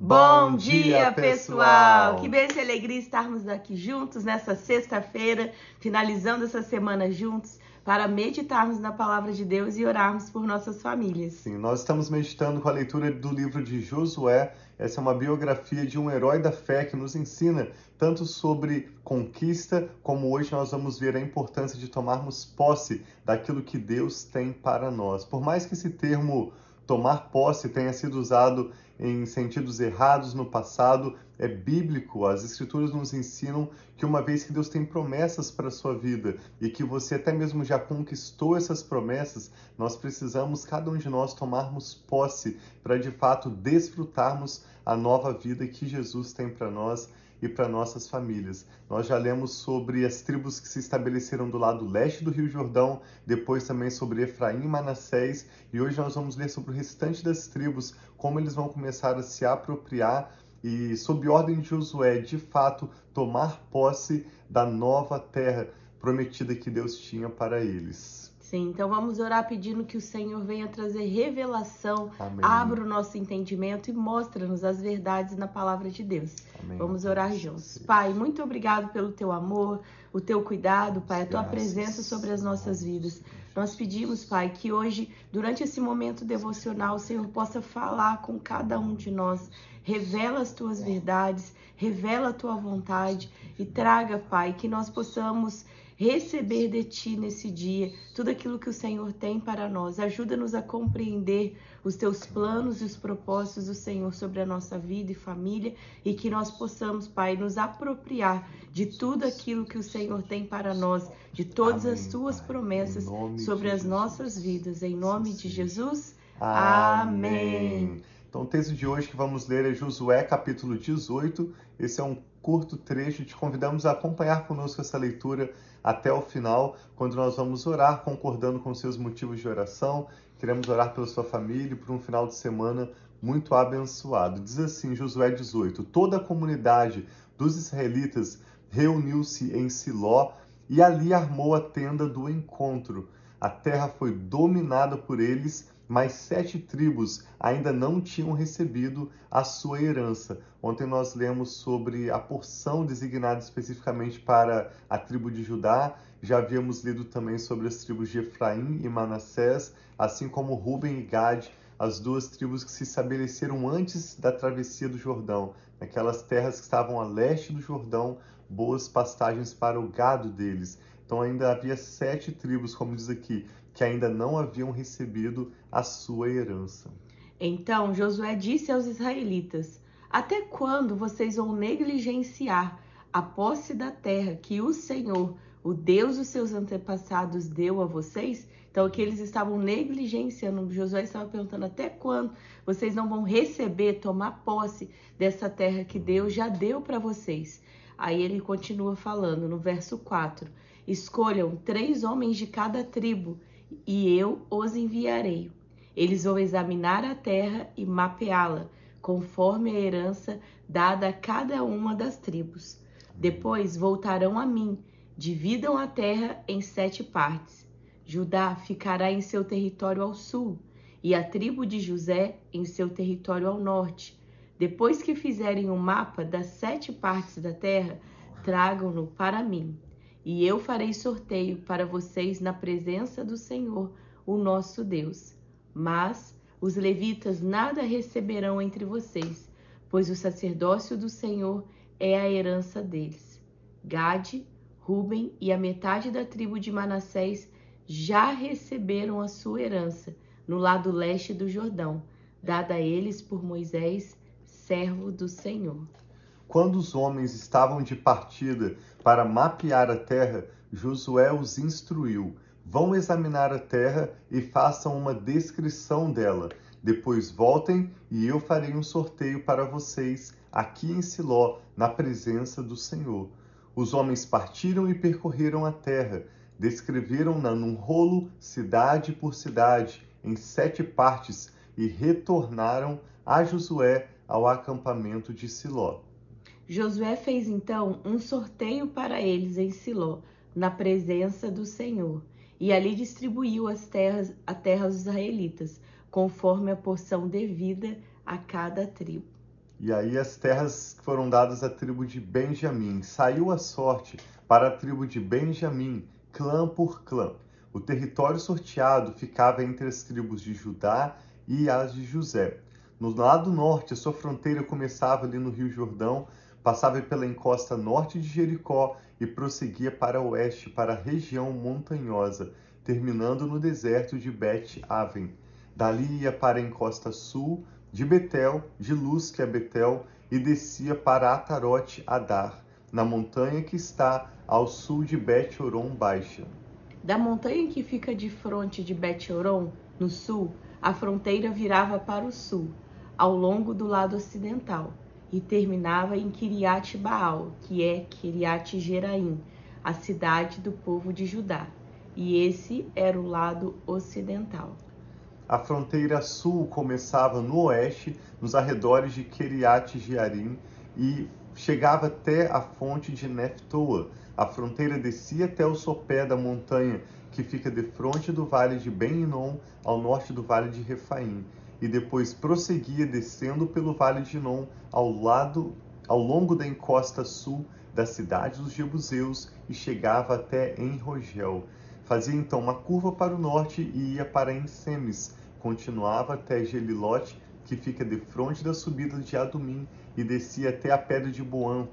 Bom dia, pessoal! Que bênção e alegria estarmos aqui juntos nessa sexta-feira, finalizando essa semana juntos para meditarmos na palavra de Deus e orarmos por nossas famílias. Sim, nós estamos meditando com a leitura do livro de Josué. Essa é uma biografia de um herói da fé que nos ensina tanto sobre conquista, como hoje nós vamos ver a importância de tomarmos posse daquilo que Deus tem para nós. Por mais que esse termo tomar posse tenha sido usado em sentidos errados no passado, é bíblico. As escrituras nos ensinam que uma vez que Deus tem promessas para a sua vida e que você até mesmo já conquistou essas promessas, nós precisamos cada um de nós tomarmos posse para de fato desfrutarmos a nova vida que Jesus tem para nós e para nossas famílias. Nós já lemos sobre as tribos que se estabeleceram do lado leste do Rio Jordão, depois também sobre Efraim e Manassés, e hoje nós vamos ler sobre o restante das tribos, como eles vão começar a se apropriar e, sob ordem de Josué, de fato, tomar posse da nova terra prometida que Deus tinha para eles. Sim, então vamos orar pedindo que o Senhor venha trazer revelação, Amém. abra o nosso entendimento e mostra-nos as verdades na palavra de Deus. Amém. Vamos orar juntos. Pai, muito obrigado pelo teu amor, o teu cuidado, Pai, a tua Graças. presença sobre as nossas vidas. Nós pedimos, Pai, que hoje, durante esse momento devocional, o Senhor possa falar com cada um de nós. Revela as tuas verdades, revela a tua vontade e traga, Pai, que nós possamos receber de Ti nesse dia tudo aquilo que o Senhor tem para nós. Ajuda-nos a compreender os Teus planos e os propósitos do Senhor sobre a nossa vida e família e que nós possamos, Pai, nos apropriar de tudo aquilo que o Senhor tem para nós, de todas Amém, as Tuas promessas sobre as nossas vidas. Em nome de Jesus. Amém. Então, o texto de hoje que vamos ler é Josué, capítulo 18. Esse é um curto trecho. Te convidamos a acompanhar conosco essa leitura até o final, quando nós vamos orar, concordando com seus motivos de oração. Queremos orar pela sua família e por um final de semana muito abençoado. Diz assim, Josué 18: Toda a comunidade dos israelitas reuniu-se em Siló e ali armou a tenda do encontro. A terra foi dominada por eles mas sete tribos ainda não tinham recebido a sua herança. Ontem nós lemos sobre a porção designada especificamente para a tribo de Judá, já havíamos lido também sobre as tribos de Efraim e Manassés, assim como Ruben e Gad, as duas tribos que se estabeleceram antes da travessia do Jordão, naquelas terras que estavam a leste do Jordão, boas pastagens para o gado deles. Então ainda havia sete tribos, como diz aqui, que ainda não haviam recebido a sua herança. Então Josué disse aos israelitas: Até quando vocês vão negligenciar a posse da terra que o Senhor, o Deus dos seus antepassados, deu a vocês? Então, que eles estavam negligenciando. Josué estava perguntando: até quando vocês não vão receber, tomar posse dessa terra que Deus já deu para vocês? Aí ele continua falando no verso 4: Escolham três homens de cada tribo e eu os enviarei. Eles vão examinar a terra e mapeá-la, conforme a herança dada a cada uma das tribos. Depois voltarão a mim, dividam a terra em sete partes. Judá ficará em seu território ao sul, e a tribo de José em seu território ao norte. Depois que fizerem um mapa das sete partes da terra, tragam-no para mim e eu farei sorteio para vocês na presença do Senhor, o nosso Deus. Mas os levitas nada receberão entre vocês, pois o sacerdócio do Senhor é a herança deles. Gade, Ruben e a metade da tribo de Manassés já receberam a sua herança no lado leste do Jordão, dada a eles por Moisés, servo do Senhor. Quando os homens estavam de partida para mapear a terra, Josué os instruiu: Vão examinar a terra e façam uma descrição dela. Depois voltem e eu farei um sorteio para vocês aqui em Siló, na presença do Senhor. Os homens partiram e percorreram a terra, descreveram-na num rolo, cidade por cidade, em sete partes, e retornaram a Josué ao acampamento de Siló. Josué fez então um sorteio para eles em Siló, na presença do Senhor, e ali distribuiu as terras, a terra aos israelitas, conforme a porção devida a cada tribo. E aí as terras foram dadas à tribo de Benjamim. Saiu a sorte para a tribo de Benjamim, clã por clã. O território sorteado ficava entre as tribos de Judá e as de José. No lado norte, a sua fronteira começava ali no Rio Jordão, passava pela encosta norte de Jericó e prosseguia para oeste, para a região montanhosa, terminando no deserto de Bet-Aven. Dali ia para a encosta sul de Betel, de Luz, que é Betel, e descia para Atarote Adar, na montanha que está ao sul de Bet-Oron Baixa. Da montanha que fica de frente de Bet-Oron, no sul, a fronteira virava para o sul, ao longo do lado ocidental, e terminava em Kiriat Baal, que é Kiriat Jeraim, a cidade do povo de Judá. E esse era o lado ocidental. A fronteira sul começava no oeste, nos arredores de Kiriat Jearim, e chegava até a fonte de Neftoa. A fronteira descia até o sopé da montanha, que fica de frente do vale de Ben-Inon, ao norte do vale de Refaim, e depois prosseguia descendo pelo vale de Inon, ao lado, ao longo da encosta sul da cidade dos Jebuseus, e chegava até Enrogel. Fazia então uma curva para o norte e ia para Ensemes, continuava até Gelilote, que fica de frente da subida de Adumim, e descia até a pedra de Boã,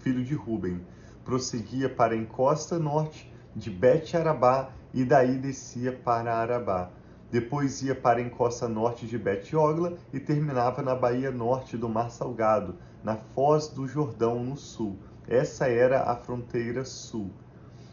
filho de Ruben. Prosseguia para a encosta norte de Bet-Arabá, e daí descia para Arabá. Depois ia para a encosta norte de Bet-Ogla e terminava na baía norte do Mar Salgado, na foz do Jordão, no sul. Essa era a fronteira sul.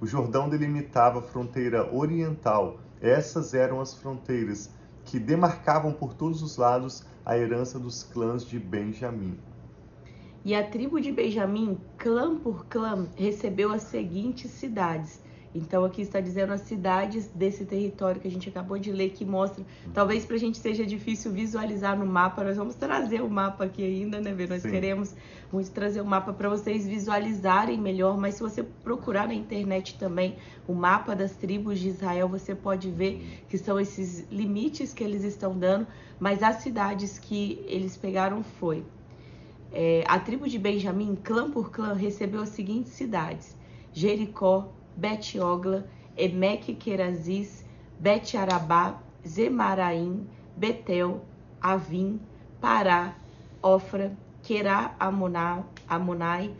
O Jordão delimitava a fronteira oriental. Essas eram as fronteiras que demarcavam por todos os lados a herança dos clãs de Benjamim. E a tribo de Benjamim, clã por clã, recebeu as seguintes cidades: então aqui está dizendo as cidades desse território que a gente acabou de ler, que mostra, talvez para a gente seja difícil visualizar no mapa, nós vamos trazer o mapa aqui ainda, né, Vê? Nós Sim. queremos muito trazer o mapa para vocês visualizarem melhor, mas se você procurar na internet também o mapa das tribos de Israel, você pode ver que são esses limites que eles estão dando, mas as cidades que eles pegaram foi é, a tribo de Benjamim, clã por clã, recebeu as seguintes cidades: Jericó, Bet-Ogla, Emek Querazis, Bet-Arabá, Zemaraim, Betel, Avim, Pará, Ofra, Querá Amonai,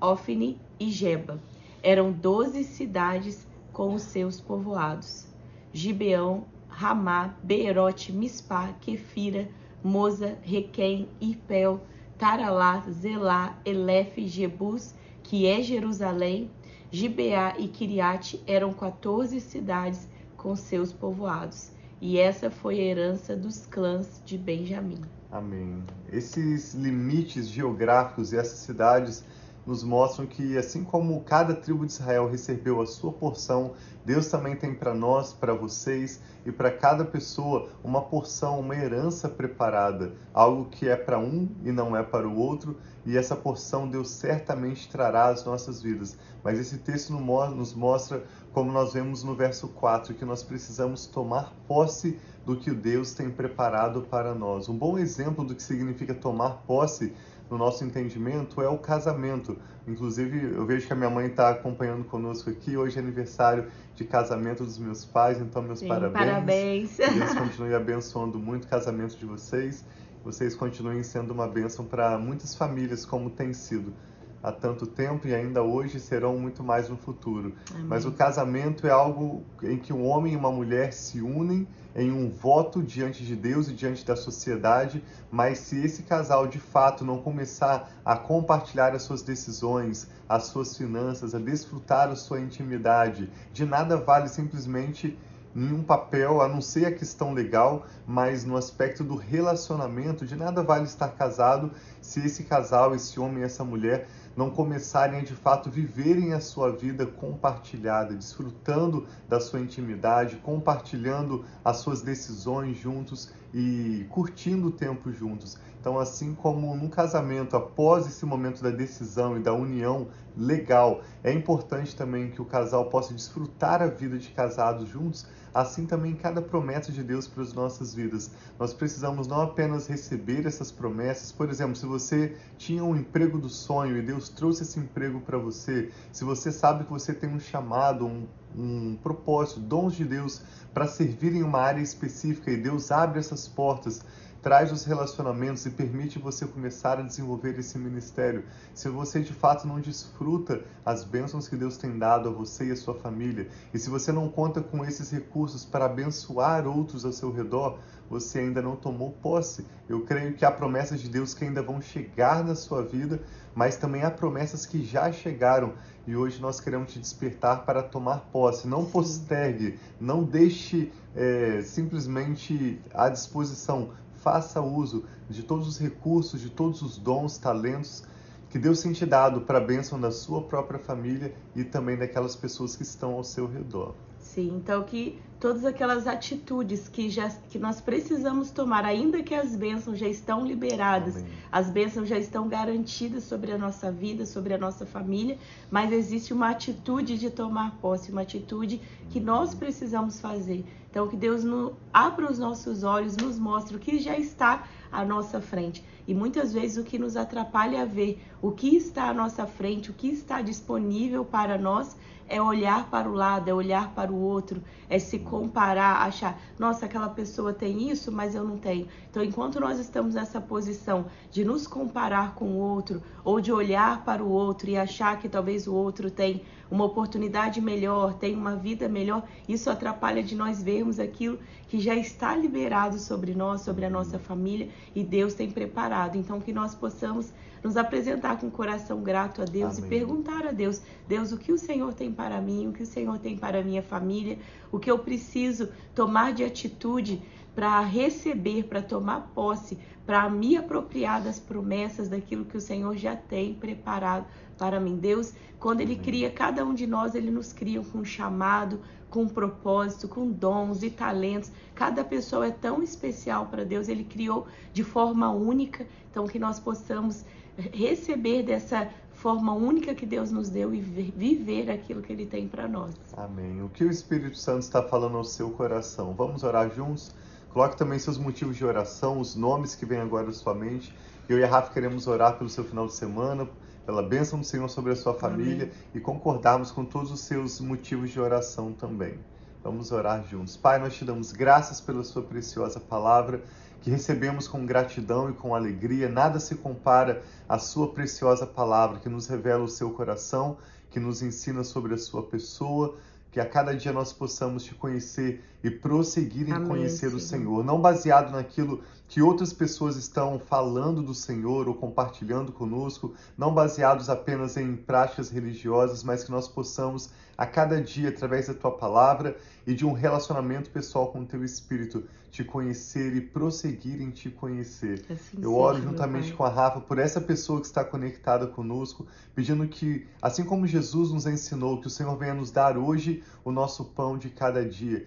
Ofni e Geba. Eram doze cidades com os seus povoados. Gibeão, Ramá, Beerote, Mispá, Kefira, Moza, Requém, Irpel, Taralá, Zelá, Elef, Jebus, que é Jerusalém, Gibeá e Kiriate eram 14 cidades com seus povoados. E essa foi a herança dos clãs de Benjamim. Amém. Esses limites geográficos e essas cidades nos mostram que, assim como cada tribo de Israel recebeu a sua porção, Deus também tem para nós, para vocês e para cada pessoa uma porção, uma herança preparada, algo que é para um e não é para o outro, e essa porção Deus certamente trará às nossas vidas. Mas esse texto nos mostra, como nós vemos no verso 4, que nós precisamos tomar posse do que Deus tem preparado para nós. Um bom exemplo do que significa tomar posse no nosso entendimento é o casamento. Inclusive, eu vejo que a minha mãe está acompanhando conosco aqui. Hoje é aniversário de casamento dos meus pais, então meus Sim, parabéns. Parabéns. Deus continue abençoando muito o casamento de vocês. Vocês continuem sendo uma bênção para muitas famílias, como tem sido há tanto tempo e ainda hoje serão muito mais no futuro. Amém. Mas o casamento é algo em que um homem e uma mulher se unem em um voto diante de Deus e diante da sociedade, mas se esse casal de fato não começar a compartilhar as suas decisões, as suas finanças, a desfrutar a sua intimidade, de nada vale simplesmente nenhum papel, a não ser a questão legal, mas no aspecto do relacionamento, de nada vale estar casado se esse casal, esse homem essa mulher não começarem a de fato viverem a sua vida compartilhada, desfrutando da sua intimidade, compartilhando as suas decisões juntos e curtindo o tempo juntos. Então, assim como num casamento, após esse momento da decisão e da união legal, é importante também que o casal possa desfrutar a vida de casados juntos, assim também cada promessa de Deus para as nossas vidas. Nós precisamos não apenas receber essas promessas, por exemplo, se você tinha um emprego do sonho e Deus trouxe esse emprego para você, se você sabe que você tem um chamado, um, um propósito, dons de Deus para servir em uma área específica e Deus abre essas portas traz os relacionamentos e permite você começar a desenvolver esse ministério. Se você de fato não desfruta as bênçãos que Deus tem dado a você e a sua família, e se você não conta com esses recursos para abençoar outros ao seu redor, você ainda não tomou posse. Eu creio que há promessas de Deus que ainda vão chegar na sua vida, mas também há promessas que já chegaram e hoje nós queremos te despertar para tomar posse. Não postergue, não deixe é, simplesmente à disposição faça uso de todos os recursos, de todos os dons, talentos que Deus tem te dado para a bênção da sua própria família e também daquelas pessoas que estão ao seu redor. Sim, então que todas aquelas atitudes que, já, que nós precisamos tomar, ainda que as bênçãos já estão liberadas, Amém. as bênçãos já estão garantidas sobre a nossa vida, sobre a nossa família, mas existe uma atitude de tomar posse, uma atitude que nós precisamos fazer. Então, que Deus no, abra os nossos olhos, nos mostre o que já está à nossa frente. E muitas vezes o que nos atrapalha a ver o que está à nossa frente, o que está disponível para nós, é olhar para o lado, é olhar para o outro, é se comparar, achar, nossa, aquela pessoa tem isso, mas eu não tenho. Então, enquanto nós estamos nessa posição de nos comparar com o outro, ou de olhar para o outro e achar que talvez o outro tem uma oportunidade melhor, tem uma vida melhor, isso atrapalha de nós vermos aquilo que já está liberado sobre nós, sobre a nossa família e Deus tem preparado. Então, que nós possamos nos apresentar com o coração grato a Deus Amém. e perguntar a Deus: Deus, o que o Senhor tem para mim, o que o Senhor tem para a minha família, o que eu preciso tomar de atitude para receber, para tomar posse, para me apropriar das promessas daquilo que o Senhor já tem preparado para mim. Deus, quando Ele cria cada um de nós, Ele nos cria com um chamado, com um propósito, com dons e talentos. Cada pessoa é tão especial para Deus, Ele criou de forma única. Então, que nós possamos receber dessa forma única que Deus nos deu e viver aquilo que Ele tem para nós. Amém. O que o Espírito Santo está falando ao seu coração? Vamos orar juntos? Coloque também seus motivos de oração, os nomes que vêm agora à sua mente. Eu e a Rafa queremos orar pelo seu final de semana, pela bênção do Senhor sobre a sua família Amém. e concordarmos com todos os seus motivos de oração também. Vamos orar juntos. Pai, nós te damos graças pela sua preciosa palavra que recebemos com gratidão e com alegria. Nada se compara à sua preciosa palavra que nos revela o seu coração, que nos ensina sobre a sua pessoa, que a cada dia nós possamos te conhecer e prosseguir em Amém, conhecer Senhor. o Senhor, não baseado naquilo que outras pessoas estão falando do Senhor ou compartilhando conosco, não baseados apenas em práticas religiosas, mas que nós possamos a cada dia, através da tua palavra e de um relacionamento pessoal com o teu espírito, te conhecer e prosseguir em te conhecer. Assim Eu oro juntamente com a Rafa por essa pessoa que está conectada conosco, pedindo que, assim como Jesus nos ensinou, que o Senhor venha nos dar hoje o nosso pão de cada dia.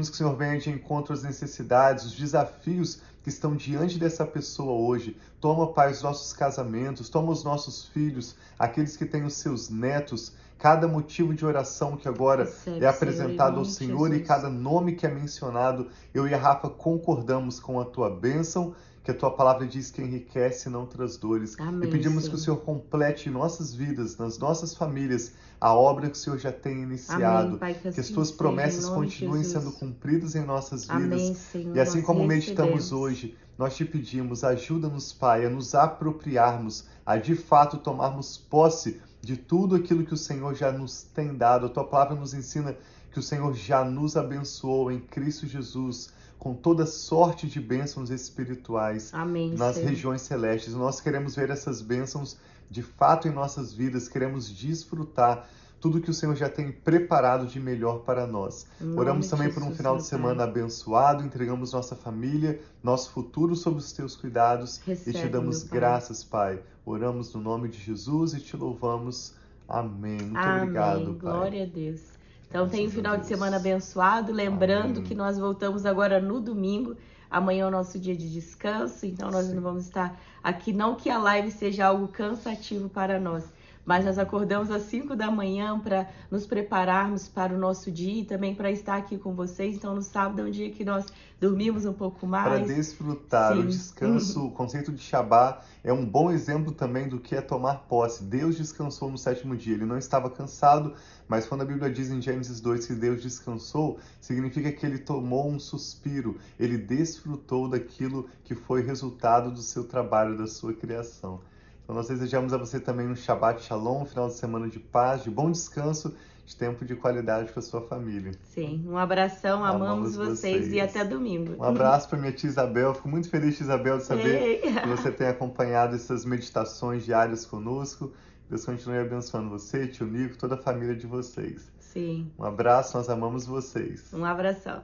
Pedimos que o Senhor venha de encontro às necessidades, os desafios que estão diante dessa pessoa hoje. Toma, Pai, os nossos casamentos, toma os nossos filhos, aqueles que têm os seus netos, cada motivo de oração que agora Recebe, é apresentado ao Senhor Jesus. e cada nome que é mencionado, eu e a Rafa concordamos com a tua bênção, que a tua palavra diz que enriquece e não traz dores. Amém, e pedimos Senhor. que o Senhor complete em nossas vidas, nas nossas famílias, a obra que o Senhor já tem iniciado. Amém, Pai, que, que, as tuas promessas continuem sendo cumpridas em nossas vidas. Amém, Senhor, e assim como meditamos hoje, nós te pedimos, ajuda-nos, Pai, a nos apropriarmos, a de fato tomarmos posse de tudo aquilo que o Senhor já nos tem dado. A tua palavra nos ensina que o Senhor já nos abençoou em Cristo Jesus com toda sorte de bênçãos espirituais Amém, nas Senhor. regiões celestes. Nós queremos ver essas bênçãos de fato em nossas vidas, queremos desfrutar tudo que o Senhor já tem preparado de melhor para nós. Oramos também por um final de semana abençoado, entregamos nossa família, nosso futuro sob os teus cuidados Recebe, e te damos graças, pai. Oramos no nome de Jesus e te louvamos. Amém. Muito Amém. obrigado, Pai. Glória a Deus. Então tem um final de semana abençoado, lembrando Amém. que nós voltamos agora no domingo. Amanhã é o nosso dia de descanso, então nós Sim. não vamos estar aqui. Não que a live seja algo cansativo para nós, mas nós acordamos às 5 da manhã para nos prepararmos para o nosso dia e também para estar aqui com vocês. Então, no sábado é um dia que nós dormimos um pouco mais. Para desfrutar Sim. o descanso, o conceito de Shabá é um bom exemplo também do que é tomar posse. Deus descansou no sétimo dia, ele não estava cansado, mas quando a Bíblia diz em Gênesis 2 que Deus descansou, significa que ele tomou um suspiro, ele desfrutou daquilo que foi resultado do seu trabalho, da sua criação. Então nós desejamos a você também um Shabbat Shalom, um final de semana de paz, de bom descanso, de tempo de qualidade com a sua família. Sim, um abração, amamos, amamos vocês, vocês, e até domingo. Um abraço para minha tia Isabel, fico muito feliz, tia Isabel, de saber Ei. que você tem acompanhado essas meditações diárias conosco. Deus continue abençoando você, tio Nico, toda a família de vocês. Sim. Um abraço, nós amamos vocês. Um abração.